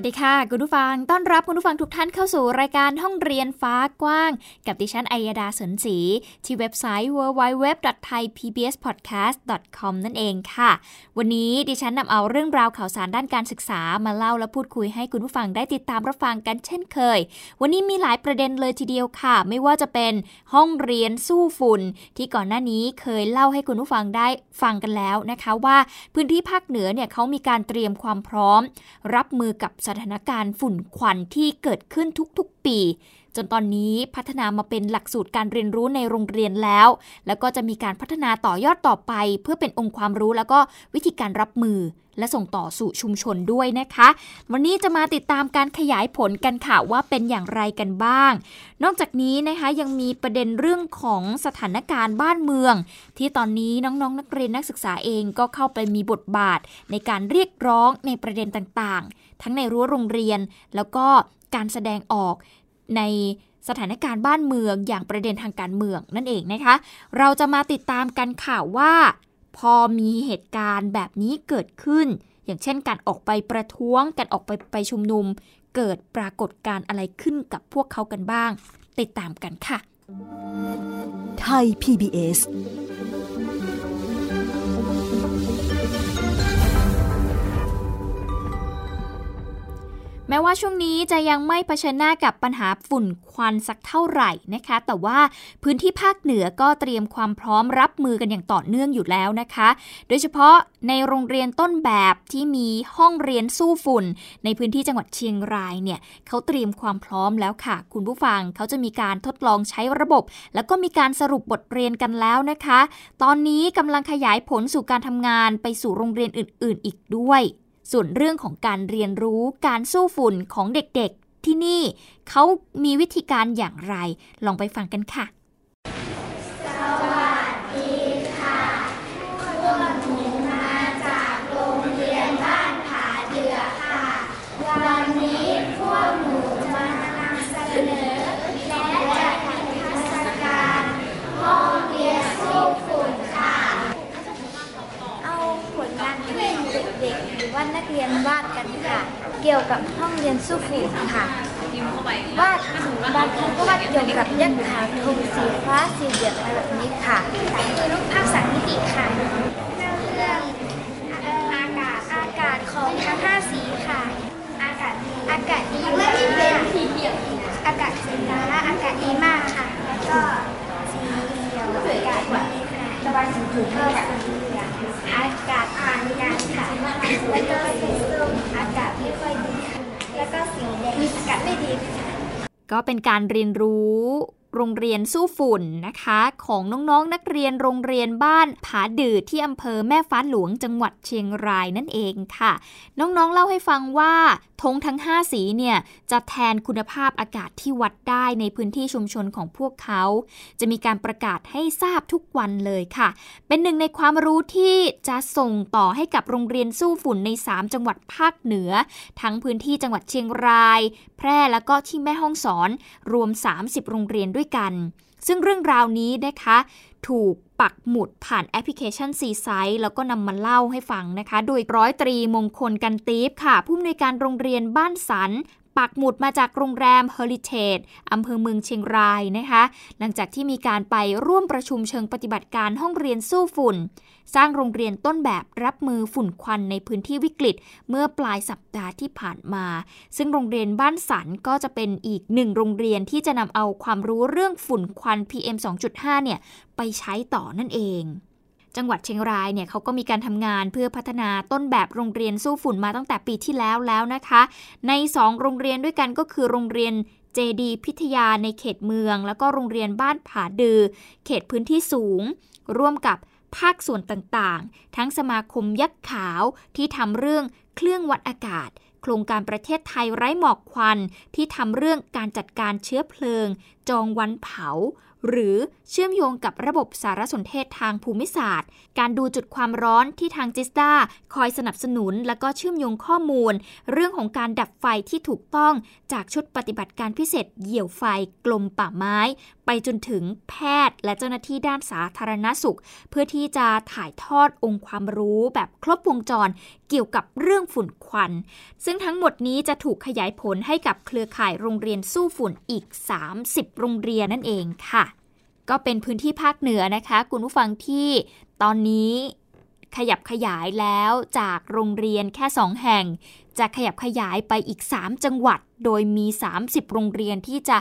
วัสดีค่ะ คุณผู้ฟังต้อนรับคุณผู้ฟังทุกท่านเข้าสู่รายการห้องเรียนฟ้ากว้าง กับดิฉันอัยดาสนศรีที่เว็บไซต์ www.thaipbspodcast.com นั่นเองค่ะ วันนี้ดิฉันนำเอาเรื่องราวข่าวสารด้านการศึกษามาเล่าและพูดคุยให้คุณผู้ฟังได้ติดตามรับฟังกันเช่นเคย วันนี้มีหลายประเด็นเลยทีเดียวค่ะ ไม่ว่าจะเป็นห้องเรียนสู้ฝุ่น ที่ก่อนหน้านี้เคยเล่าให้คุณผู้ฟังได้ฟังกันแล้วนะคะ ว่าพื้นที่ภาคเหนือเนี่ยเขามีการเตรียมความพร้อม รับมือกับสถานการณ์ฝุ่นควันที่เกิดขึ้นทุกๆปี จนตอนนี้พัฒนามาเป็นหลักสูตรการเรียนรู้ในโรงเรียนแล้ว แล้วก็จะมีการพัฒนาต่อยอดต่อไป เพื่อเป็นองค์ความรู้แล้วก็วิธีการรับมือ และส่งต่อสู่ชุมชนด้วยนะคะ วันนี้จะมาติดตามการขยายผลกันค่ะว่าเป็นอย่างไรกันบ้าง นอกจากนี้นะคะยังมีประเด็นเรื่องของสถานการณ์บ้านเมือง ที่ตอนนี้น้องๆนนักเรียนนักศึกษาเองก็เข้าไปมีบทบาทในการเรียกร้องในประเด็นต่างๆ ทั้งในรั้วโรงเรียน แล้วก็การแสดงออกในสถานการณ์บ้านเมืองอย่างประเด็นทางการเมืองนั่นเองนะคะ เราจะมาติดตามกันข่าวว่า พอมีเหตุการณ์แบบนี้เกิดขึ้น อย่างเช่นการออกไปประท้วงการออกไปไปชุมนุม เกิดปรากฏการณ์อะไรขึ้นกับพวกเขากันบ้าง ติดตามกันค่ะ ไทย PBS ม้ว่าช่วงนี้จะยังไม่เผชิญหน้ากับปัญหาฝุ่นควันสักเท่าไหร่นะคะ แต่ว่าพื้นที่ภาคเหนือก็เตรียมความพร้อมรับมือกันอย่างต่อเนื่องอยู่แล้วนะคะ โดยเฉพาะในโรงเรียนต้นแบบที่มีห้องเรียนสู้ฝุ่น ในพื้นที่จังหวัดเชียงรายเนี่ยเขาเตรียมความพร้อมแล้วค่ะ คุณผู้ฟังเขาจะมีการทดลองใช้ระบบ แล้วก็มีการสรุปบทเรียนกันแล้วนะคะ ตอนนี้กำลังขยายผลสู่การทำงานไปสู่โรงเรียนอื่น ๆ อีกด้วย ส่วนเรื่องของการเรียนรู้การสู้ฝุ่นของเด็กๆ ที่นี่เขามีวิธีการอย่างไร ลองไปฟังกันค่ะรียนวาดกันค่ะ เกี่ยวกับห้องเรียน สู้ฝุ่นค่ะวาดบางทีก็วาดเกี่ยวกับยักษ์ขาวธงสีฟ้าสีเหลืองอะไรแบบนี้ค่ะภาคสังมิติค่ะเรื่องอากาศอากาศของทั้งห้าสีค่ะ อากาศอากาศดีมากอากาศสีฟ้าอากาศดีมากค่ะก็สีเขียวอากาศดีค่ะตะวันตกก็สีเหลืองอากาศปานกลางค่ะแล้วก็สีส้มอากาศไม่ค่อยดีค่ะแล้ว ก็สีแดงอากาศไม่ดี ก็เป็นการเรียนรู้ โรงเรียนสู้ฝุ่นนะคะ ของน้องๆนนักเรียนโรงเรียนบ้านผาดือที่อำเภอแม่ฟ้าหลวงจังหวัดเชียงรายนั่นเองค่ะ น้องๆเล่าให้ฟังว่าธงทั้ง 5 สีเนี่ยจะแทนคุณภาพอากาศที่วัดได้ในพื้นที่ชุมชนของพวกเขา จะมีการประกาศให้ทราบทุกวันเลยค่ะ เป็นหนึ่งในความรู้ที่จะส่งต่อให้กับโรงเรียนสู้ฝุ่นใน 3 จังหวัดภาคเหนือ ทั้งพื้นที่จังหวัดเชียงราย แพร่แล้วก็ที่แม่ฮ่องสอน รวม 30 โรงเรียนด้วยกัน ซึ่งเรื่องราวนี้นะคะ ถูกปักหมุดผ่านแอปพลิเคชันซีไซส์แล้วก็นำมาเล่าให้ฟังนะคะ โดยร้อยตรีมงคลกันตีฟค่ะ ผู้อำนวยการโรงเรียนบ้านสันปักหมุดมาจากโรงแรมเฮอริเทจอำเภอเมืองเชียงรายนะคะ หลังจากที่มีการไปร่วมประชุมเชิงปฏิบัติการห้องเรียนสู้ฝุ่น สร้างโรงเรียนต้นแบบรับมือฝุ่นควันในพื้นที่วิกฤต เมื่อปลายสัปดาห์ที่ผ่านมา ซึ่งโรงเรียนบ้านสันก็จะเป็นอีกหนึ่งโรงเรียนที่จะนำเอาความรู้เรื่องฝุ่นควัน PM 2.5 เนี่ยไปใช้ต่อนั่นเองจังหวัดเชียงรายเนี่ยเขาก็มีการทำงานเพื่อพัฒนาต้นแบบโรงเรียนสู้ฝุ่นมาตั้งแต่ปีที่แล้วแล้วนะคะ ใน 2 โรงเรียนด้วยกันก็คือโรงเรียนเจดีพิทยาในเขตเมือง แล้วก็โรงเรียนบ้านผาดือ เขตพื้นที่สูง ร่วมกับ ภาคส่วนต่างๆ ทั้งสมาคมยักษ์ขาวที่ทำเรื่องเครื่องวัดอากาศ โครงการประเทศไทยไร้หมอกควันที่ทำเรื่องการจัดการเชื้อเพลิง จองวันเผา หรือเชื่อมโยงกับระบบสารสนเทศทางภูมิศาสตร์ การดูจุดความร้อนที่ทางจิสตาคอยสนับสนุน และก็เชื่อมโยงข้อมูล เรื่องของการดับไฟที่ถูกต้องจากชุดปฏิบัติการพิเศษเหยี่ยวไฟกลมป่าไม้ ไปจนถึงแพทย์และเจ้าหน้าที่ด้านสาธารณสุข เพื่อที่จะถ่ายทอดองค์ความรู้แบบครบวงจรเกี่ยวกับเรื่องฝุ่นควัน ซึ่งทั้งหมดนี้จะถูกขยายผลให้กับเครือข่ายโรงเรียนสู้ฝุ่นอีก 30 โรงเรียนนั่นเองค่ะ ก็เป็นพื้นที่ภาคเหนือนะคะ คุณผู้ฟังที่ตอนนี้ ขยับขยายแล้วจากโรงเรียนแค่ 2 แห่ง จะขยับขยายไปอีก 3 จังหวัด โดยมี 30 โรงเรียนที่จะ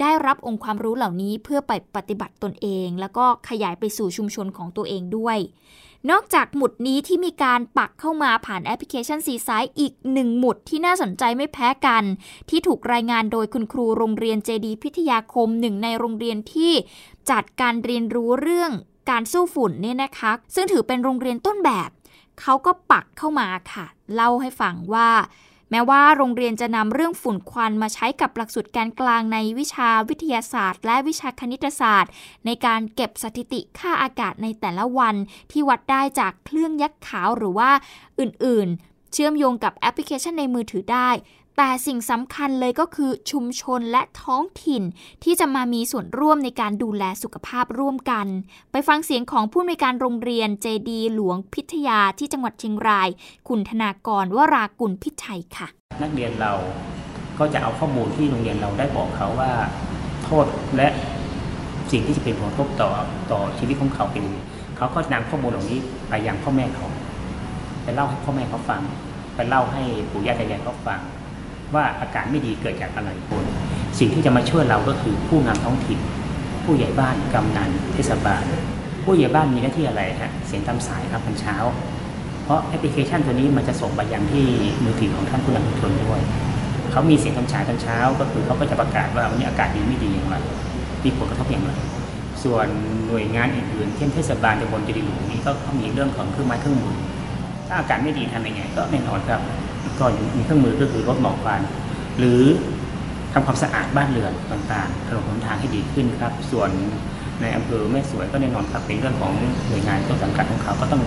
ได้รับองค์ความรู้เหล่านี้เพื่อไปปฏิบัติตนเอง แล้วก็ขยายไปสู่ชุมชนของตัวเองด้วย นอกจากหมุดนี้ที่มีการปักเข้ามาผ่านแอปพลิเคชันซีไซด์อีกหนึ่งหมุดที่น่าสนใจไม่แพ้กัน ที่ถูกรายงานโดยคุณครูโรงเรียนเจดีพิทยาคมหนึ่งในโรงเรียนที่จัดการเรียนรู้เรื่อง การสู้ฝุ่นเนี่ยนะคะ ซึ่งถือเป็นโรงเรียนต้นแบบ เขาก็ปักเข้ามาค่ะ เล่าให้ฟังว่า แม้ว่าโรงเรียนจะนำเรื่องฝุ่นควันมาใช้กับหลักสูตรการกลางในวิชาวิทยาศาสตร์ และวิชาคณิตศาสตร์ ในการเก็บสถิติค่าอากาศในแต่ละวันที่วัดได้จากเครื่องยักษ์ขาวหรือว่าอื่นๆ เชื่อมโยงกับแอปพลิเคชันในมือถือได้ แต่สิ่งสำคัญเลยก็คือชุมชนและท้องถิ่น ที่จะมามีส่วนร่วมในการดูแลสุขภาพร่วมกัน ไปฟังเสียงของผู้อำนวยการโรงเรียนเจดีหลวงพิทยาที่จังหวัดเชียงราย คุณธนากรวรากุลพิชัยค่ะ นักเรียนเราก็จะเอาข้อมูลที่โรงเรียนเราได้บอกเขาว่า โทษและสิ่งที่จะเป็นผลกระทบต่อต่อชีวิตของเขาเป็นเขาก็นำข้อมูลเหล่านี้ไปยังพ่อแม่เขา เล่าให้พ่อแม่เขาฟัง ไปเล่าให้ปู่ย่าตายายเขาฟัง ว่าอาการไม่ดีเกิดจากอะไรคนสิ่งที่จะมาช่วยเราก็คือผู้นท้องถิ่น ผู้ใหญ่บ้านกำนันเทศบาล ผู้ใหญ่บ้านมีหน้าที่อะไรฮะเสียงตามสายครับตอนเช้า เพราะแอปพลิเคชันตัวนี้มันจะส่งไปยังที่มือถือของท่านผู้นำชุมชนด้วยเขามีเสียงตามสายตอนเช้า ก็คือเขาก็จะประกาศว่าวันนี้อากาศดีไม่ดีอย่างไรมีผลกระทบอย่างไรส่วนหน่วยงานอื่นๆเช่นเทศบาลตำบลจดีหลวงนี้ก็มีเรื่องของเครื่องไม้เครื่องมือ ถ้าอากาศไม่ดีทำยังไง ก็แน่นอนครับ ก็มีเครื่องมือก็คือรถหมอกควันหรือทำความสะอาดบ้านเรือนต่างๆถนนหนทางให้ดีขึ้นครับ ส่วนในอำเภอแม่สวยก็แน่นอนครับเป็นเรื่องของหน่วยงานต้นสังกัดของเขาก็ต้อง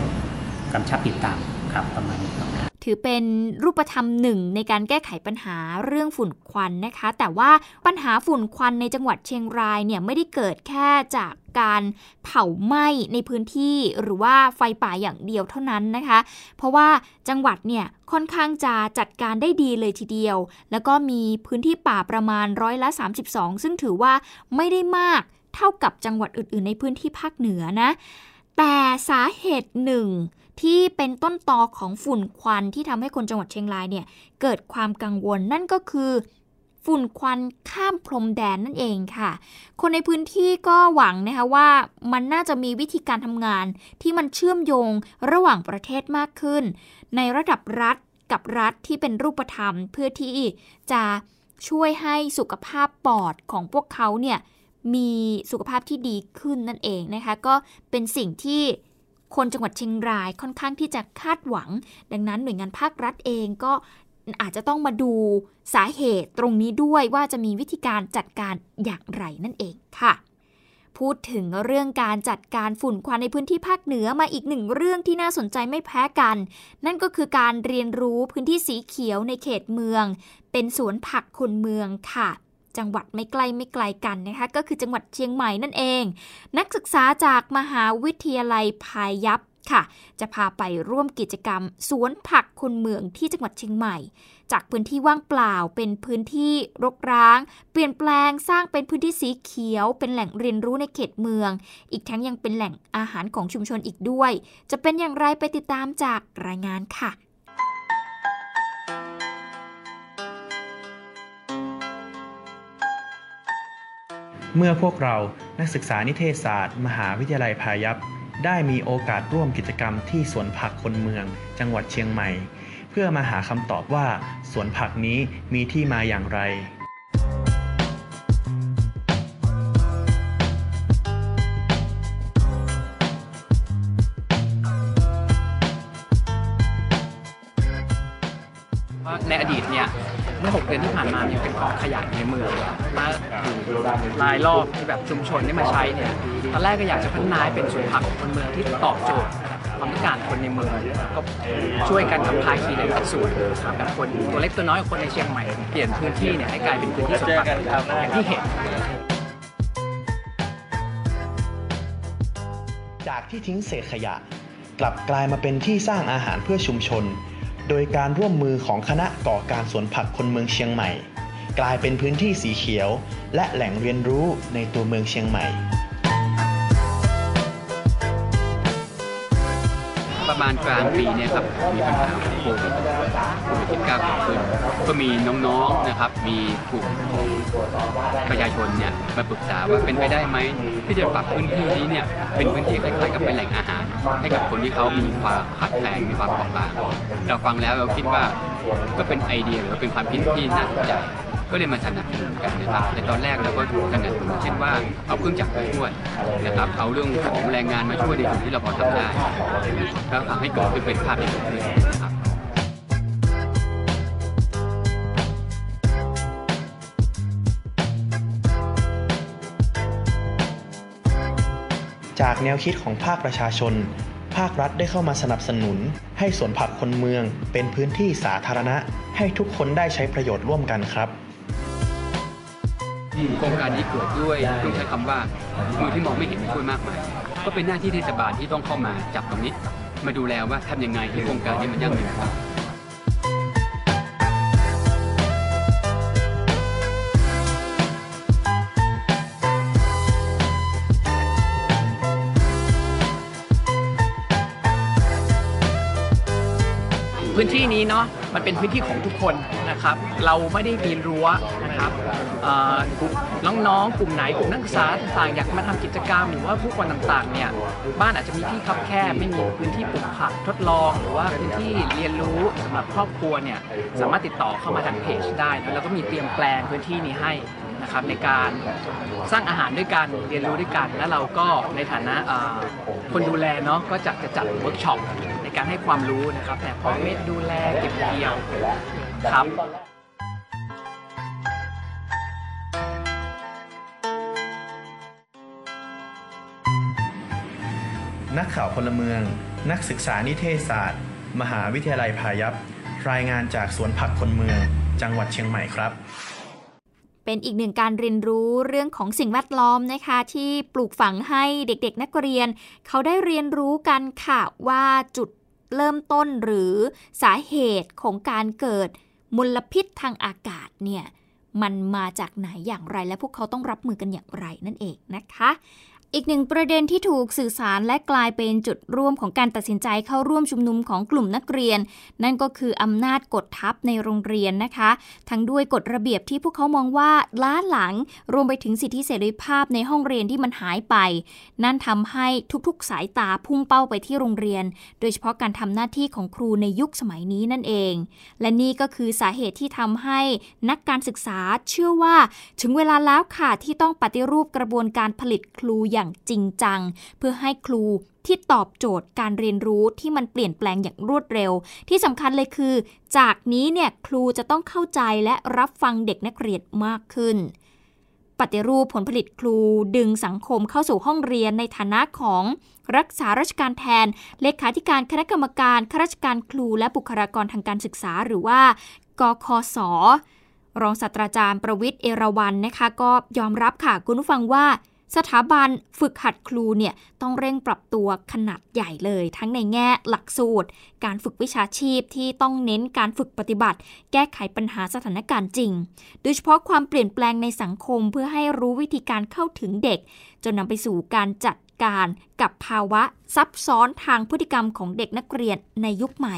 กำชับติดตามครับประมาณนี้ครับ ถือเป็นรูปธรรมหนึ่งในการแก้ไขปัญหาเรื่องฝุ่นควันนะคะ แต่ว่าปัญหาฝุ่นควันในจังหวัดเชียงรายเนี่ยไม่ได้เกิดแค่จากการเผาไหม้ในพื้นที่หรือว่าไฟป่าอย่างเดียวเท่านั้นนะคะ เพราะว่าจังหวัดเนี่ยค่อนข้างจะจัดการได้ดีเลยทีเดียว แล้วก็มีพื้นที่ป่าประมาณร้อยละ 32 ซึ่งถือว่าไม่ได้มากเท่ากับจังหวัดอื่น ๆ ในพื้นที่ภาคเหนือนะ แต่สาเหตุหนึ่ง ที่เป็นต้นตอของฝุ่นควันที่ทำให้คนจังหวัดเชียงรายเนี่ยเกิดความกังวลนั่นก็คือฝุ่นควันข้ามพรมแดนนั่นเองค่ะ คนในพื้นที่ก็หวังนะคะว่ามันน่าจะมีวิธีการทำงานที่มันเชื่อมโยงระหว่างประเทศมากขึ้น ในระดับรัฐกับรัฐที่เป็นรูปธรรม เพื่อที่จะช่วยให้สุขภาพปอดของพวกเขาเนี่ยมีสุขภาพที่ดีขึ้นนั่นเองนะคะ ก็เป็นสิ่งที่ คนจังหวัดเชียงรายค่อนข้างที่จะคาดหวัง ดังนั้นหน่วยงานภาครัฐเองก็อาจจะต้องมาดูสาเหตุตรงนี้ด้วยว่าจะมีวิธีการจัดการอย่างไรนั่นเองค่ะ พูดถึงเรื่องการจัดการฝุ่นควันในพื้นที่ภาคเหนือมาอีกหนึ่งเรื่องที่น่าสนใจไม่แพ้กัน นั่นก็คือการเรียนรู้พื้นที่สีเขียวในเขตเมือง เป็นสวนผักคนเมืองค่ะ จังหวัดไม่ไกลไม่ไกลกันนะคะก็คือจังหวัดเชียงใหม่นั่นเอง นักศึกษาจากมหาวิทยาลัยพายัพค่ะ จะพาไปร่วมกิจกรรม สวนผักคนเมืองที่จังหวัดเชียงใหม่ จากพื้นที่ว่างเปล่าเป็นพื้นที่รกร้าง เปลี่ยนแปลงสร้างเป็นพื้นที่สีเขียว เป็นแหล่งเรียนรู้ในเขตเมือง อีกทั้งยังเป็นแหล่งอาหารของชุมชนอีกด้วย จะเป็นอย่างไรไปติดตามจากรายงานค่ะ เมื่อพวกเรานักศึกษานิเทศศาสตร์ มหาวิทยาลัยพายัพได้มีโอกาสร่วมกิจกรรมที่สวนผักคนเมือง จังหวัดเชียงใหม่ เพื่อมาหาคำตอบว่าสวนผักนี้มีที่มาอย่างไร ในอดีตเนี่ยเมื่อ6เดือนที่ผ่านมาเนี่ยเป็นกองขยะในเมืองมาอยู่รายรอบที่แบบชุมชนที่มาใช้เนี่ยตอนแรกก็อยากจะพัฒนาให้เป็นสวนผักบนเมืองที่ตอบโจทย์ความต้องการคนในเมืองก็ช่วยกันกับภาคีในหลายส่วนกับคนตัวเล็กตัวน้อยคนในเชียงใหม่เปลี่ยนพื้นที่เนี่ยให้กลายเป็นพื้นที่สวนผักอย่างที่เห็นจากที่ทิ้งเศษขยะ กลับกลายมาเป็นที่สร้างอาหารเพื่อชุมชน โดยการร่วมมือของคณะก่อการสวนผักคนเมืองเชียงใหม่ กลายเป็นพื้นที่สีเขียว และแหล่งเรียนรู้ในตัวเมืองเชียงใหม่ ประมาณกลางปีเนี่ยครับมีปัญหาโควิดโควิด19เกิดขึ้นก็มีน้องๆนะครับ มีกลุ่มของประชาชนเนี่ยมาปรึกษาว่าเป็นไปได้ไหมที่จะปรับพื้นที่นี้เนี่ยเป็นพื้นที่คล้ายๆกับเป็นแหล่งอาหาร ให้กับคนที่เขามีความขัดแย้งมีความเปราะบางเราฟังแล้วเราคิดว่าก็เป็นไอเดียหรือเป็นความคิดที่น่าสนใจก็เลยมาสนับสนุนกันนะครับในตอนแรกเราก็สนับสนุนเช่นว่าเอาเครื่องจักรมาช่วยนะครับเอาเรื่องของแรงงานมาช่วยในส่วนที่เราพอทำได้แล้วทำให้เกิดเป็นภาพที่ดีขึ้น จากแนวคิดของภาคประชาชน ภาครัฐได้เข้ามาสนับสนุน ให้สวนผักคนเมือง เป็นพื้นที่สาธารณะ ให้ทุกคนได้ใช้ประโยชน์ร่วมกันครับโครงการนี้เกิดด้วยต้องใช้คำว่ามือที่มองไม่เห็นช่วยมากมายก็เป็นหน้าที่เทศบาลที่ต้องเข้ามาจับตรงนี้ มาดูแลว่าทำยังไงให้โครงการนี้มันยั่งยืน พื้นที่นี้เนาะมันเป็นพื้นที่ของทุกคนนะครับ เราไม่ได้มีรั้วนะครับเอ่อน้องๆ กลุ่มไหนกลุ่มนักศึกษาต่างๆอยากมาทำกิจกรรมหรือว่าผู้คนต่างๆเนี่ยบ้านอาจจะมีที่คับแคบไม่มีพื้นที่ปลูกผักทดลอง หรือว่าพื้นที่เรียนรู้สำหรับครอบครัวเนี่ยสามารถติดต่อเข้ามาทางเพจได้นะแล้วก็มีเตรียมแปลงพื้นที่นี้ให้นะครับในการสร้างอาหารด้วยกันเรียนรู้ด้วยกัน แล้วเราก็ในฐานะคนดูแลเนาะก็จะจะจัดเวิร์กช็อป การให้ความรู้นะครับ แต่พอเม็ดดูแลเก็บเกี่ยวครับนักข่าวพลเมือง นักศึกษานิเทศศาสตร์ มหาวิทยาลัยพายัพ รายงานจากสวนผักคนเมือง จังหวัดเชียงใหม่ครับ เป็นอีกหนึ่งการเรียนรู้เรื่องของสิ่งแวดล้อมนะคะ ที่ปลูกฝังให้เด็กๆ นักเรียน เขาได้เรียนรู้กันค่ะว่าจุด เริ่มต้นหรือสาเหตุของการเกิดมลพิษทางอากาศเนี่ยมันมาจากไหนอย่างไรและพวกเขาต้องรับมือกันอย่างไรนั่นเองนะคะ อีกหนึ่งประเด็นที่ถูกสื่อสารและกลายเป็นจุดร่วมของการตัดสินใจเข้าร่วมชุมนุมของกลุ่มนักเรียน นั่นก็คืออำนาจกดทับในโรงเรียนนะคะ ทั้งด้วยกฎระเบียบที่พวกเขามองว่าล้าหลัง รวมไปถึงสิทธิเสรีภาพในห้องเรียนที่มันหายไป นั่นทำให้ทุกๆสายตาพุ่งเป้าไปที่โรงเรียน โดยเฉพาะการทำหน้าที่ของครูในยุคสมัยนี้นั่นเอง และนี่ก็คือสาเหตุที่ทำให้นักการศึกษาเชื่อว่า ถึงเวลาแล้วค่ะที่ต้องปฏิรูปกระบวนการผลิตครูอย่างจริงจัง เพื่อให้ครูที่ตอบโจทย์การเรียนรู้ที่มันเปลี่ยนแปลงอย่างรวดเร็ว ที่สำคัญเลยคือ จากนี้เนี่ยครูจะต้องเข้าใจและรับฟังเด็กนักเรียนมากขึ้น ปฏิรูปผลผลิตครูดึงสังคมเข้าสู่ห้องเรียนในฐานะของรักษาราชการแทน เลขาธิการคณะกรรมการข้าราชการครูและบุคลากรทางการศึกษา หรือว่ากคสรองศาสตราจารย์ประวิทย์เอราวันนะคะ ก็ยอมรับค่ะคุณผู้ฟังว่า สถาบันฝึกหัดครูเนี่ยต้องเร่งปรับตัวขนาดใหญ่เลย ทั้งในแง่หลักสูตร การฝึกวิชาชีพที่ต้องเน้นการฝึกปฏิบัติ แก้ไขปัญหาสถานการณ์จริง โดยเฉพาะความเปลี่ยนแปลงในสังคมเพื่อให้รู้วิธีการเข้าถึงเด็ก จนนำไปสู่การจัดการกับภาวะซับซ้อนทางพฤติกรรมของเด็กนักเรียนในยุคใหม่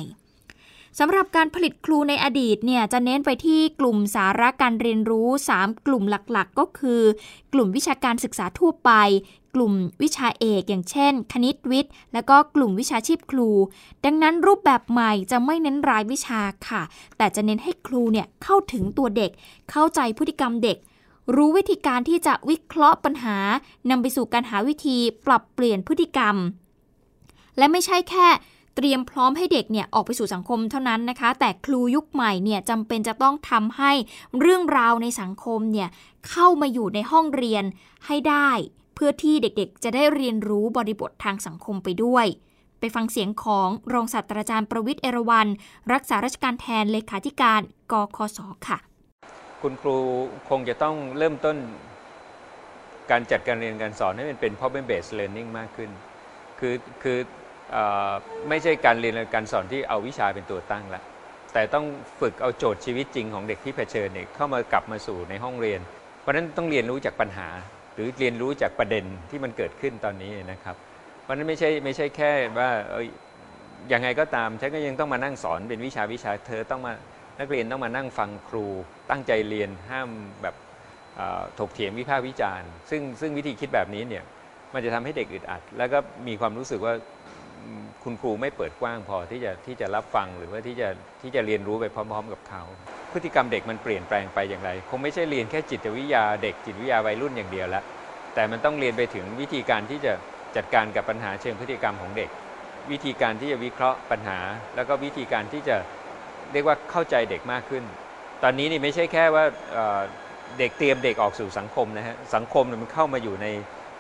สำหรับการผลิตครูในอดีตเนี่ยจะเน้นไปที่กลุ่มสาระการเรียนรู้ 3 กลุ่มหลักๆ ก็คือ กลุ่มวิชาการศึกษาทั่วไป กลุ่มวิชาเอกอย่างเช่น คณิตวิทย์ และก็กลุ่มวิชาชีพครู ดังนั้นรูปแบบใหม่จะไม่เน้นรายวิชาค่ะ แต่จะเน้นให้ครูเนี่ยเข้าถึงตัวเด็ก เข้าใจพฤติกรรมเด็กรู้วิธีการที่จะวิเคราะห์ปัญหานำไปสู่การหาวิธีปรับเปลี่ยนพฤติกรรม และไม่ใช่แค่ เตรียมพร้อมให้เด็กเนี่ยออกไปสู่สังคมเท่านั้นนะคะ แต่ครูยุคใหม่เนี่ยจำเป็นจะต้องทำให้เรื่องราวในสังคมเนี่ยเข้ามาอยู่ในห้องเรียนให้ได้ เพื่อที่เด็กๆ จะได้เรียนรู้บริบททางสังคมไปด้วย ไปฟังเสียงของรองศาสตราจารย์ประวิทย์เอราวัน รักษาราชการแทนเลขาธิการกคสค่ะ คุณครูคงจะต้องเริ่มต้นการจัดการเรียนการสอนให้มันเป็น problem based learning มากขึ้น คือคือเออ ไม่ใช่การเรียนการสอนที่เอาวิชาเป็นตัวตั้งละแต่ต้องฝึกเอาโจทย์ชีวิตจริงของเด็กที่เผชิญเนี่ยเข้ามากลับมาสู่ในห้องเรียน เพราะฉะนั้นต้องเรียนรู้จากปัญหา หรือเรียนรู้จากประเด็นที่มันเกิดขึ้นตอนนี้นะครับ เพราะฉะนั้นไม่ใช่ไม่ใช่แค่ว่าอยยังไงก็ตามฉันก็ยังต้องมานั่งสอนเป็นวิชาวิชาเธอต้องมานักเรียนต้องมานั่งฟังครู ตั้งใจเรียนห้ามแบบถกเถียงวิพากษ์วิจารณ์ ซึ่งซึ่งวิธีคิดแบบนี้เนี่ยมันจะทำให้เด็กอึดอัด แล้วก็มีความรู้สึกว่า คุณครูไม่เปิดกว้างพอที่จะที่จะรับฟังหรือว่าที่จะที่จะเรียนรู้ไปพร้อม ๆ กับเขา พฤติกรรมเด็กมันเปลี่ยนแปลงไปอย่างไร คงไม่ใช่เรียนแค่จิตวิทยาเด็กจิตวิทยาวัยรุ่นอย่างเดียวละแต่มันต้องเรียนไปถึงวิธีการที่จะจัดการกับปัญหาเชิงพฤติกรรมของเด็ก วิธีการที่จะวิเคราะห์ปัญหา แล้วก็วิธีการที่จะเรียกว่าเข้าใจเด็กมากขึ้น ตอนนี้นี่ไม่ใช่แค่ว่าเด็กเตรียมเด็กออกสู่สังคมนะฮะสังคมมันเข้ามาอยู่ใน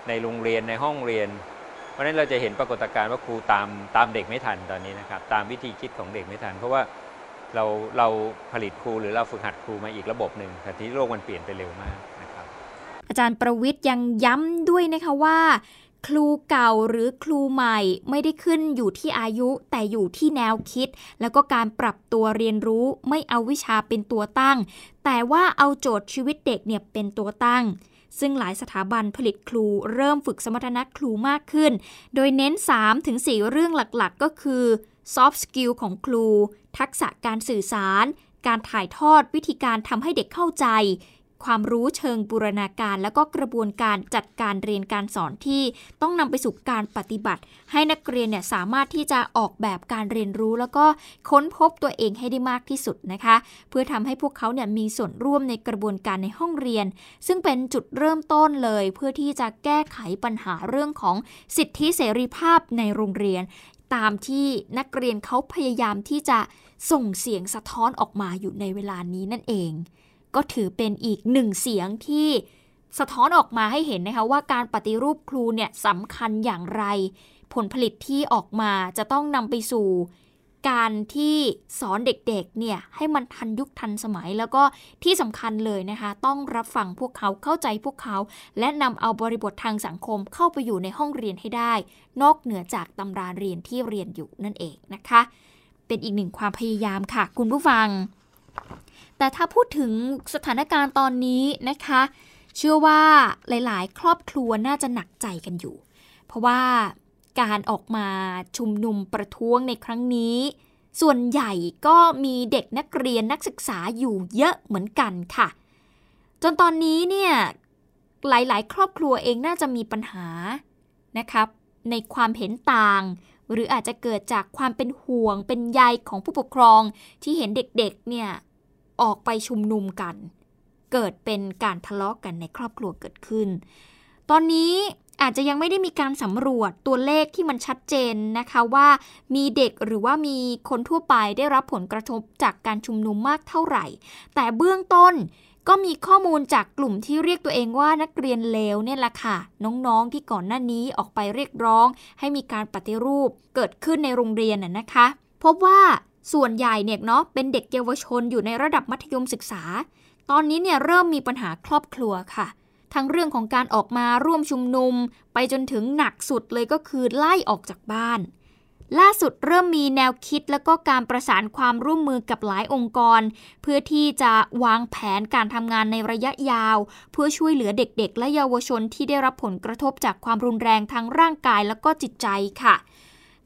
ในโรงเรียนในห้องเรียน เพราะนั้นเราจะเห็นปรากฏการณ์ว่าครูตามตามเด็กไม่ทันตอนนี้นะครับ ตามวิธีคิดของเด็กไม่ทัน เพราะว่าเราเราผลิตครูหรือเราฝึกหัดครูมาอีกระบบหนึ่งแต่ที่โลกมันเปลี่ยนไปเร็วมากนะครับ อาจารย์ประวิทย์ยังย้ำด้วยนะคะว่า ครูเก่าหรือครูใหม่ไม่ได้ขึ้นอยู่ที่อายุแต่อยู่ที่แนวคิด แล้วก็การปรับตัวเรียนรู้ไม่เอาวิชาเป็นตัวตั้ง แต่ว่าเอาโจทย์ชีวิตเด็กเนี่ยเป็นตัวตั้ง ซึ่งหลายสถาบันผลิตครูเริ่มฝึกสมรรถนะครูมากขึ้น โดยเน้น 3-4 เรื่องหลักๆ ก็คือ soft skill ของครู ทักษะการสื่อสาร การถ่ายทอดวิธีการทำให้เด็กเข้าใจ ความรู้เชิงบูรณาการ แล้วก็กระบวนการจัดการเรียนการสอนที่ต้องนำไปสู่การปฏิบัติ ให้นักเรียนเนี่ยสามารถที่จะออกแบบการเรียนรู้ แล้วก็ค้นพบตัวเองให้ได้มากที่สุดนะคะ เพื่อทำให้พวกเขาเนี่ยมีส่วนร่วมในกระบวนการในห้องเรียน ซึ่งเป็นจุดเริ่มต้นเลย เพื่อที่จะแก้ไขปัญหาเรื่องของสิทธิเสรีภาพในโรงเรียน ตามที่นักเรียนเขาพยายามที่จะส่งเสียงสะท้อนออกมาอยู่ในเวลานี้นั่นเอง ก็ถือเป็นอีกหนึ่งเสียงที่สะท้อนออกมาให้เห็นนะคะว่าการปฏิรูปครูเนี่ยสำคัญอย่างไร ผลผลิตที่ออกมาจะต้องนำไปสู่ การที่สอนเด็กๆเนี่ยให้มันทันยุคทันสมัยแล้วก็ที่สำคัญเลยนะคะ ต้องรับฟังพวกเขาเข้าใจพวกเขา และนำเอาบริบททางสังคมเข้าไปอยู่ในห้องเรียนให้ได้ นอกเหนือจากตำราเรียนที่เรียนอยู่นั่นเองนะคะ เป็นอีกหนึ่งความพยายามค่ะ คุณผู้ฟัง แต่ถ้าพูดถึงสถานการณ์ตอนนี้นะคะ เชื่อว่าหลายๆ ครอบครัวน่าจะหนักใจกันอยู่ เพราะว่าการออกมาชุมนุมประท้วงในครั้งนี้ ส่วนใหญ่ก็มีเด็กนักเรียนนักศึกษาอยู่เยอะเหมือนกันค่ะ จนตอนนี้เนี่ยหลายๆ ครอบครัวเองน่าจะมีปัญหานะครับ ในความเห็นต่าง หรืออาจจะเกิดจากความเป็นห่วงเป็นใยของผู้ปกครองที่เห็นเด็กๆเนี่ย ออกไปชุมนุมกัน เกิดเป็นการทะเลาะกกันในครอบครัวเกิดขึ้น ตอนนี้อาจจะยังไม่ได้มีการสำรวจตัวเลขที่มันชัดเจนนะคะว่ามีเด็กหรือว่ามีคนทั่วไปได้รับผลกระทบจากการชุมนุมมากเท่าไหร่ แต่เบื้องต้นก็มีข้อมูลจากกลุ่มที่เรียกตัวเองว่านักเรียนเลวเนี่ยแหละค่ะ น้องๆที่ก่อนหน้านี้ออกไปเรียกร้อง ให้มีการปฏิรูปเกิดขึ้นในโรงเรียนน่ะนะคะ พบว่า ส่วนใหญ่เนี่ยเนาะเป็นเด็กเยาวชนอยู่ในระดับมัธยมศึกษา ตอนนี้เนี่ยเริ่มมีปัญหาครอบครัวค่ะ ทั้งเรื่องของการออกมาร่วมชุมนุม ไปจนถึงหนักสุดเลยก็คือไล่ออกจากบ้าน ล่าสุดเริ่มมีแนวคิดแล้วก็การประสานความร่วมมือกับหลายองค์กร เพื่อที่จะวางแผนการทำงานในระยะยาว เพื่อช่วยเหลือเด็กๆ และเยาวชนที่ได้รับผลกระทบจากความรุนแรงทั้งร่างกายแล้วก็จิตใจค่ะ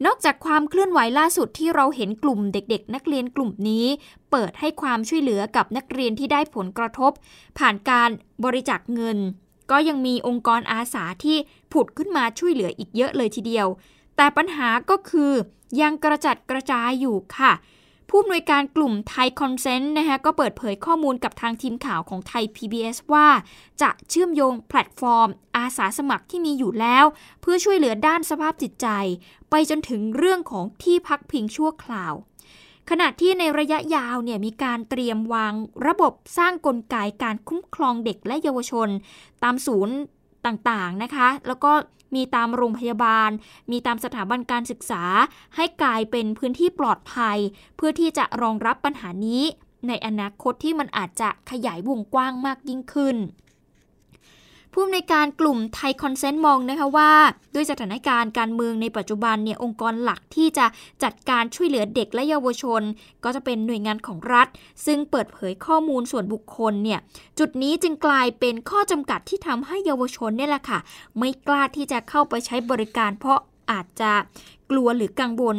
นอกจากความเคลื่อนไหวล่าสุดที่เราเห็นกลุ่มเด็กๆ นักเรียนกลุ่มนี้ เปิดให้ความช่วยเหลือกับนักเรียนที่ได้ผลกระทบ ผ่านการบริจาคเงิน ก็ยังมีองค์กรอาสาที่ผุดขึ้นมาช่วยเหลืออีกเยอะเลยทีเดียว แต่ปัญหาก็คือยังกระจัดกระจายอยู่ค่ะ ผู้อำนวยการกลุ่ม Thai Consent นะคะก็เปิดเผยข้อมูลกับทางทีมข่าวของไทย PBS ว่า จะเชื่อมโยงแพลตฟอร์ม อาสาสมัครที่มีอยู่แล้ว เพื่อช่วยเหลือด้านสภาพจิตใจ ไปจนถึงเรื่องของที่พักพิงชั่วคราว ขณะที่ในระยะยาวเนี่ยมีการเตรียมวางระบบสร้างกลไกการคุ้มครองเด็กและเยาวชน ตามศูนย์ต่างๆนะคะ แล้วก็มีตามโรงพยาบาล มีตามสถาบันการศึกษา ให้กลายเป็นพื้นที่ปลอดภัย เพื่อที่จะรองรับปัญหานี้ในอนาคตที่มันอาจจะขยายวงกว้างมากยิ่งขึ้น ผู้อำนวยการกลุ่มไทยคอนเซนต์มองนะคะว่า ด้วยสถานการณ์การเมืองในปัจจุบันเนี่ยองค์กรหลักที่จะจัดการช่วยเหลือเด็กและเยาวชน ก็จะเป็นหน่วยงานของรัฐ ซึ่งเปิดเผยข้อมูลส่วนบุคคลเนี่ยจุดนี้จึงกลายเป็นข้อจำกัดที่ทำให้เยาวชนเนี่ยแหละค่ะ ไม่กล้าที่จะเข้าไปใช้บริการ เพราะอาจจะกลัวหรือกังวล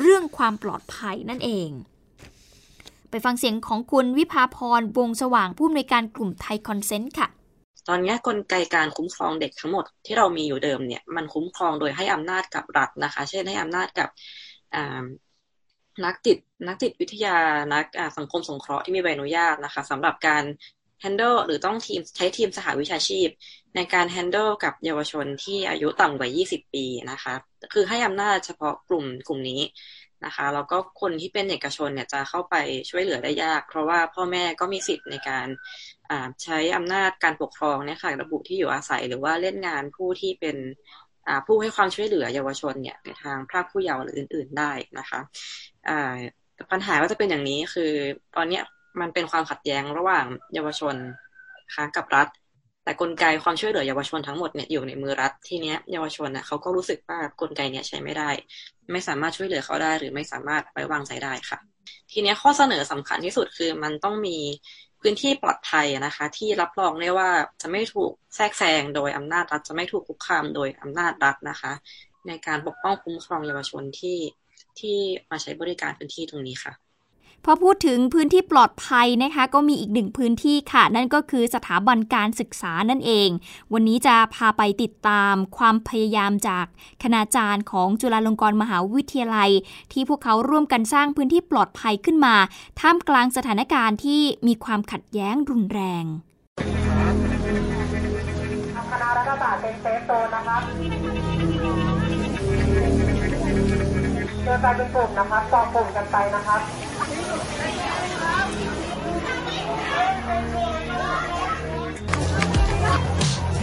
เรื่องความปลอดภัยนั่นเองไปฟังเสียงของคุณวิภาพรวงสว่างผู้อำนวยการกลุ่มไทยคอนเซนต์ค่ะ ตอนนี้กลไกการคุ้มครองเด็กทั้งหมดที่เรามีอยู่เดิมเนี่ย มันคุ้มครองโดยให้อำนาจกับรัฐนะคะ เช่นให้อำนาจกับนักจิตนักจิตวิทยานักสังคมสงเคราะห์ที่มีใบอนุญาตนะคะสำหรับการ handle หรือต้องทีมใช้ทีมสหวิชาชีพ ในการ handle กับเยาวชนที่อายุต่ำกว่า 20 ปีนะคะ คือให้อำนาจเฉพาะกลุ่มกลุ่มนี้ นะคะแล้วก็คนที่เป็นเอกชนเนี่ยจะเข้าไปช่วยเหลือได้ยาก เพราะว่าพ่อแม่ก็มีสิทธิ์ในการใช้อำนาจการปกครองเนี่ยค่ะระบุที่อยู่อาศัยหรือว่าเล่นงานผู้ที่เป็นผู้ให้ความช่วยเหลือเยาวชนเนี่ยในทางพรากผู้เยาว์หรืออื่น ๆได้นะคะปัญหาก็จะเป็นอย่างนี้คือตอนนี้มันเป็นความขัดแย้งระหว่างเยาวชนคะกับรัฐ แต่กลไกความช่วยเหลือเยาวชนทั้งหมดเนี่ยอยู่ในมือรัฐทีเนี้ยเยาวชนน่ะเขาก็รู้สึกว่ากลไกเนี่ยใช้ไม่ได้ ไม่สามารถช่วยเหลือเขาได้ หรือไม่สามารถไว้วางใจได้ค่ะ ทีนี้ข้อเสนอสำคัญที่สุดคือมันต้องมีพื้นที่ปลอดภัยนะคะ ที่รับรองได้ว่าจะไม่ถูกแทรกแซงโดยอำนาจรัฐจะไม่ถูกคุกคามโดยอำนาจรัฐนะคะ ในการปกป้องคุ้มครองเยาวชนที่ที่มาใช้บริการพื้นที่ตรงนี้ค่ะ พอพูดถึงพื้นที่ปลอดภัยนะคะ ก็มีอีกหนึ่งพื้นที่ค่ะ นั่นก็คือสถาบันการศึกษานั่นเอง วันนี้จะพาไปติดตามความพยายามจากคณาจารย์ของจุฬาลงกรณ์มหาวิทยาลัย ที่พวกเขาร่วมกันสร้างพื้นที่ปลอดภัยขึ้นมา ท่ามกลางสถานการณ์ที่มีความขัดแย้งรุนแรงคณะรัฐศาสตร์เป็น safe zone นะครับ เจอกันเป็นกลุ่มนะครับต่อกลุ่มกันไปนะครับ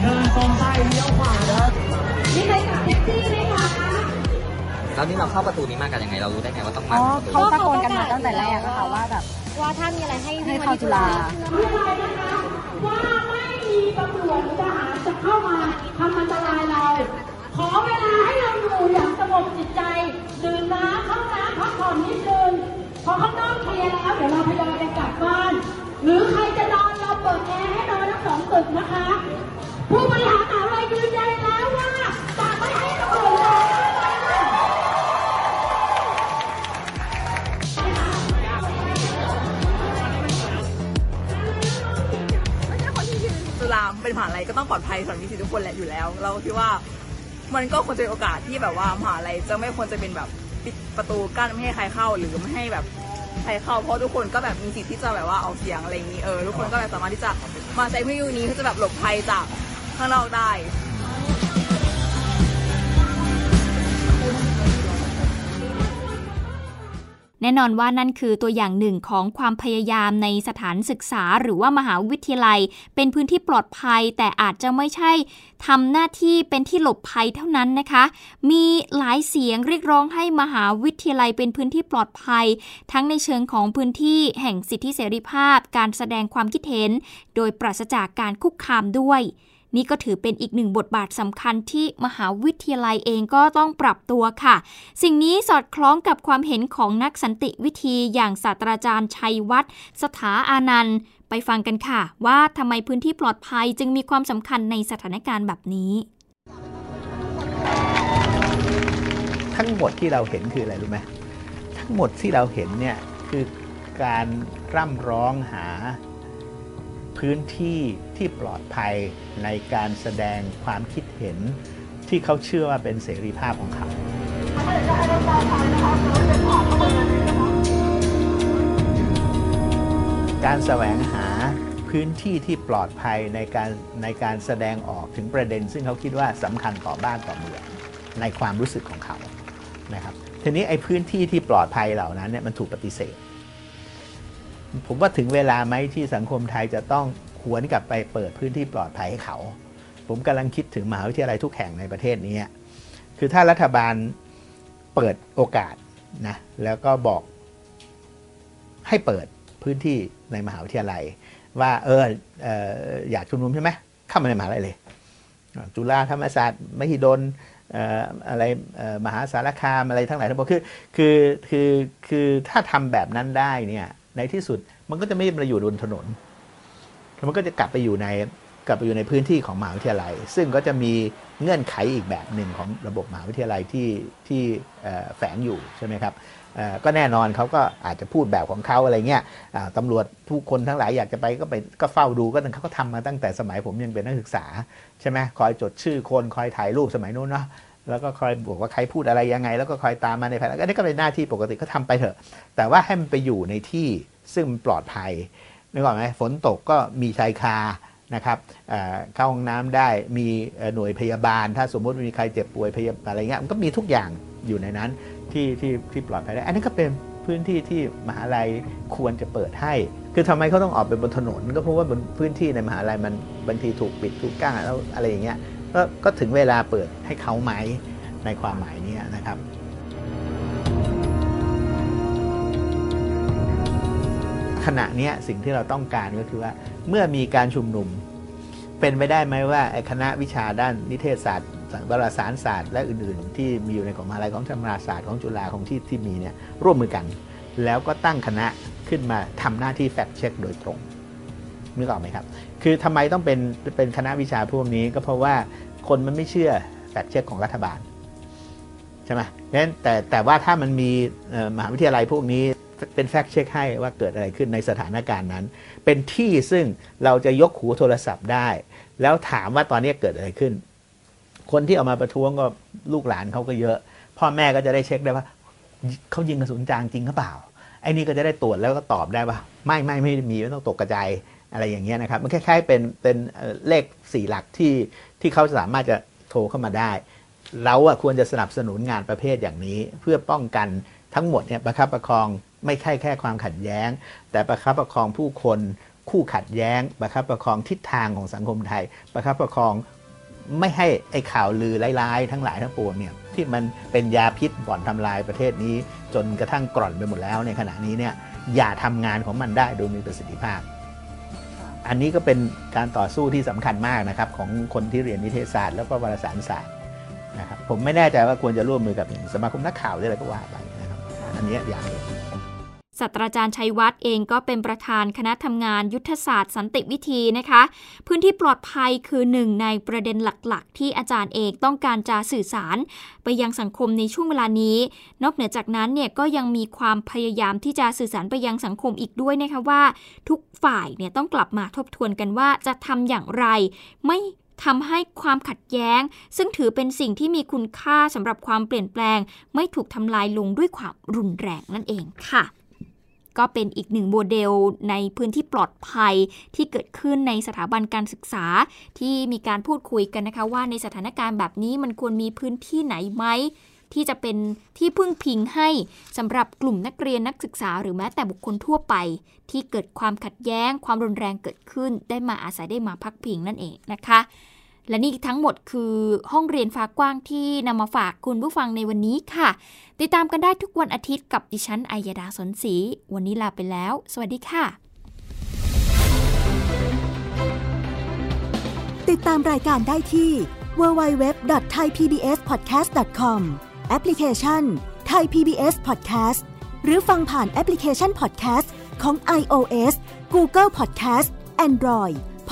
เดินตรงไปเลี้ยวขวานะมีใครขับแท็กซี่ไหมคะแล้วนี่เราเข้าประตูนี้มากันยังไง เรารู้ได้ไงว่าต้องมาเขาตะโกนกันมาตั้งแต่แรกอะค่ะว่าแบบว่าถ้ามีอะไรให้ให้เข้าจุฬาว่าไม่มีตำรวจทหารจะเข้ามาทำอันตรายเรา ขอเวลาให้เราอยู่อย่างสงบจิตใจดื่มน้ำเข้าน้ำพักผ่อนนิดนึงพอข้างนอกเคลียร์แล้ว เดี๋ยวเราพยายามจะกลับบ้าน หรือใครจะนอนเราเปิดแอร์ให้นอนทั้งสองตึกนะคะ ผู้บริหารมหาวิทยาลัยยืนยันแล้วว่าจะไม่ให้ตำรวจจุฬาเป็นมหาลัยก็ต้องปลอดภัยสำหรับนิสิตทุกคนแหละอยู่แล้ว เราคิดว่า มันก็ควรจะเป็นโอกาสที่แบบว่ามหาลัยจะไม่ควรจะเป็นแบบปิดประตูกั้นไม่ให้ใครเข้าหรือไม่ให้แบบใครเข้าเพราะทุกคนก็แบบมีสิทธิ์ที่จะแบบว่าเอาเสียงอะไรอย่างนี้เออทุกคนก็แบบสามารถที่จะมาใช้พื้นที่นี้เพื่อจะแบบหลบภัยจากข้างนอกได้ แน่นอนว่านั่นคือตัวอย่างหนึ่งของความพยายามในสถานศึกษา หรือว่ามหาวิทยาลัย เป็นพื้นที่ปลอดภัย แต่อาจจะไม่ใช่ทำหน้าที่เป็นที่หลบภัยเท่านั้นนะคะ มีหลายเสียงเรียกร้องให้มหาวิทยาลัยเป็นพื้นที่ปลอดภัย ทั้งในเชิงของพื้นที่แห่งสิทธิเสรีภาพ การแสดงความคิดเห็น โดยปราศจากการคุกคามด้วย นี่ก็ถือเป็นอีกหนึ่งบทบาทสำคัญที่มหาวิทยาลัยเองก็ต้องปรับตัวค่ะ สิ่งนี้สอดคล้องกับความเห็นของนักสันติวิธีอย่างศาสตราจารย์ชัยวัฒน์สถาอานันต์ไปฟังกันค่ะ ว่าทำไมพื้นที่ปลอดภัยจึงมีความสำคัญในสถานการณ์แบบนี้ ทั้งหมดที่เราเห็นคืออะไรรู้ไหมทั้งหมดที่เราเห็นเนี่ยคือการร่ำร้องหา พื้นที่ที่ปลอดภัยในการแสดงความคิดเห็น ที่เขาเชื่อว่าเป็นเสรีภาพของเขาการแสวงหาพื้นที่ที่ปลอดภัยในการในการแสดงออกถึงประเด็น ซึ่งเขาคิดว่าสำคัญต่อบ้านต่อเมืองในความรู้สึกของเขานะครับทีนี้ไอ้พื้นที่ที่ปลอดภัยเหล่านั้นเนี่ยมันถูกปฏิเสธ ผมว่าถึงเวลาไหมที่สังคมไทยจะต้องหวนกลับไปเปิดพื้นที่ปลอดภัยให้เขา ผมกำลังคิดถึงมหาวิทยาลัยทุกแห่งในประเทศนี้ คือถ้ารัฐบาลเปิดโอกาสนะแล้วก็บอกให้เปิดพื้นที่ในมหาวิทยาลัย ว่าเออเอออยากชุมนุมใช่ไหมเข้ามาในมหาลัยเลย จุฬาธรรมศาสตร์มหิดลออะไรมหาสารคามอะไรทั้งหลายทั้งปวงคือคือคือคือถ้าทำแบบนั้นได้เนี่ย ในที่สุดมันก็จะไม่มาอยู่บนถนนมันก็จะกลับไปอยู่ในกลับไปอยู่ในพื้นที่ของมหาวิทยาลัย ซึ่งก็จะมีเงื่อนไขอีกแบบหนึ่งของระบบมหาวิทยาลัยที่ที่แฝงอยู่ใช่ไหมครับก็แน่นอนเขาก็อาจจะพูดแบบของเขาอะไรเงี้ยตำรวจผู้คนทั้งหลายอยากจะไปก็ไปก็เฝ้าดูก็เขาก็ทำมาตั้งแต่สมัยผมยังเป็นนักศึกษาใช่ไหมคอยจดชื่อคนคอยถ่ายรูปสมัยนู้นเนาะ แล้วก็คอยบอกว่าใครพูดอะไรยังไง แล้วก็คอยตามมาในภายหลังอันนี้ก็เป็นหน้าที่ปกติก็ทำไปเถอะ แต่ว่าให้มันไปอยู่ในที่ซึ่งปลอดภัยนึกออกไหมฝนตกก็มีชายคานะครับเข้าห้องน้ำได้มีหน่วยพยาบาล ถ้าสมมติมีใครเจ็บป่วยพยาบาลอะไรเงี้ยมันก็มีทุกอย่างอยู่ในนั้นที่ที่ที่ปลอดภัยได้ อันนี้ก็เป็นพื้นที่ที่มหาลัยควรจะเปิดให้ คือทำไมเขาต้องออกไปบนถนน ก็เพราะว่าบนพื้นที่ในมหาลัยมันบางทีถูกปิดถูกกั้นแล้วอะไรอย่างเงี้ย ก็ก็ถึงเวลาเปิดให้เขาไหมในความหมายนี้นะครับขณะนี้สิ่งที่เราต้องการก็คือว่าเมื่อมีการชุมนุม เป็นไปได้ไหมว่าคณะวิชาด้านนิเทศศาสตร์วารสารศาสตร์และอื่นๆ ที่มีอยู่ในของมหาลัยของธรรมศาสตร์ของจุฬาของที่ที่มีเนี่ยร่วมมือกัน แล้วก็ตั้งคณะขึ้นมาทำหน้าที่แฟกเช็คโดยตรงนึกออกไหมครับ คือทำไมต้องเป็นเป็นคณะวิชาพวกนี้ก็เพราะว่าคนมันไม่เชื่อแฟกเช็คของรัฐบาลใช่ไหมนั้นแต่แต่ว่าถ้ามันมีมหาวิทยาลัยพวกนี้เป็นแฟกเช็คให้ว่าเกิดอะไรขึ้นในสถานการณ์นั้น เป็นที่ซึ่งเราจะยกหูโทรศัพท์ได้ แล้วถามว่าตอนนี้เกิดอะไรขึ้น คนที่เอามาประท้วงก็ลูกหลานเขาก็เยอะ พ่อแม่ก็จะได้เช็คได้ว่าเขายิงกระสุนจางจริงหรือเปล่าไอ้นี่ก็จะได้ตรวจแล้วก็ตอบได้ว่าไม่ไม่ไม่มีไม่ต้องตกกระจาย อะไรอย่างเงี้ยนะครับ มันคล้ายๆเป็นเป็นเลขสี่หลักที่ที่เขาสามารถจะโทรเข้ามาได้ เราอะควรจะสนับสนุนงานประเภทอย่างนี้ เพื่อป้องกันทั้งหมดเนี่ยประคับประคองไม่ใช่แค่ความขัดแย้ง แต่ประคับประคองผู้คนคู่ขัดแย้ง ประคับประคองทิศทางของสังคมไทย ประคับประคองไม่ให้ไอ้ข่าวลือร้ายๆ ทั้งหลายทั้งปวงเนี่ยที่มันเป็นยาพิษบ่อนทำลายประเทศนี้ จนกระทั่งกร่อนไปหมดแล้วในขณะนี้เนี่ยอย่าทำงานของมันได้โดยมีประสิทธิภาพ อันนี้ก็เป็นการต่อสู้ที่สำคัญมากนะครับของคนที่เรียนนิเทศศาสตร์แล้วก็วารสารศาสตร์นะครับผมไม่แน่ใจว่าควรจะร่วมมือกับสมาคมนักข่าวหรืออะไรก็ว่าไปนะครับอันนี้อย่างหนึ่ง ศาสตราจารย์ชัยวัฒน์เองก็เป็นประธานคณะทำงานยุทธศาสตร์สันติวิธีนะคะ พื้นที่ปลอดภัยคือหนึ่งในประเด็นหลักๆ ที่อาจารย์เองต้องการจะสื่อสาร ไปยังสังคมในช่วงเวลานี้ นอกเหนือจากนั้นเนี่ยก็ยังมีความพยายามที่จะสื่อสารไปยังสังคมอีกด้วยนะคะว่า ทุกฝ่ายเนี่ยต้องกลับมาทบทวนกันว่าจะทำอย่างไร ไม่ทำให้ความขัดแย้ง ซึ่งถือเป็นสิ่งที่มีคุณค่าสำหรับความเปลี่ยนแปลง ไม่ถูกทำลายลงด้วยความรุนแรงนั่นเองค่ะ ก็เป็นอีกหนึ่งโมเดลในพื้นที่ปลอดภัยที่เกิดขึ้นในสถาบันการศึกษา ที่มีการพูดคุยกันนะคะว่าในสถานการณ์แบบนี้มันควรมีพื้นที่ไหนไหมที่จะเป็นที่พึ่งพิงให้สำหรับกลุ่มนักเรียนนักศึกษา หรือแม้แต่บุคคลทั่วไป ที่เกิดความขัดแย้ง ความรุนแรงเกิดขึ้น ได้มาอาศัยได้มาพักพิงนั่นเองนะคะ และนี่ทั้งหมดคือห้องเรียนฟ้ากว้างที่นำมาฝากคุณผู้ฟังในวันนี้ค่ะ ติดตามกันได้ทุกวันอาทิตย์กับดิฉันอัยดาสนศรีวันนี้ลาไปแล้ว สวัสดีค่ะ ติดตามรายการได้ที่ www.thaipbspodcast.com แอปพลิเคชัน Thai PBS Podcast หรือฟังผ่านแอปพลิเคชัน Podcast ของ iOS Google Podcast Android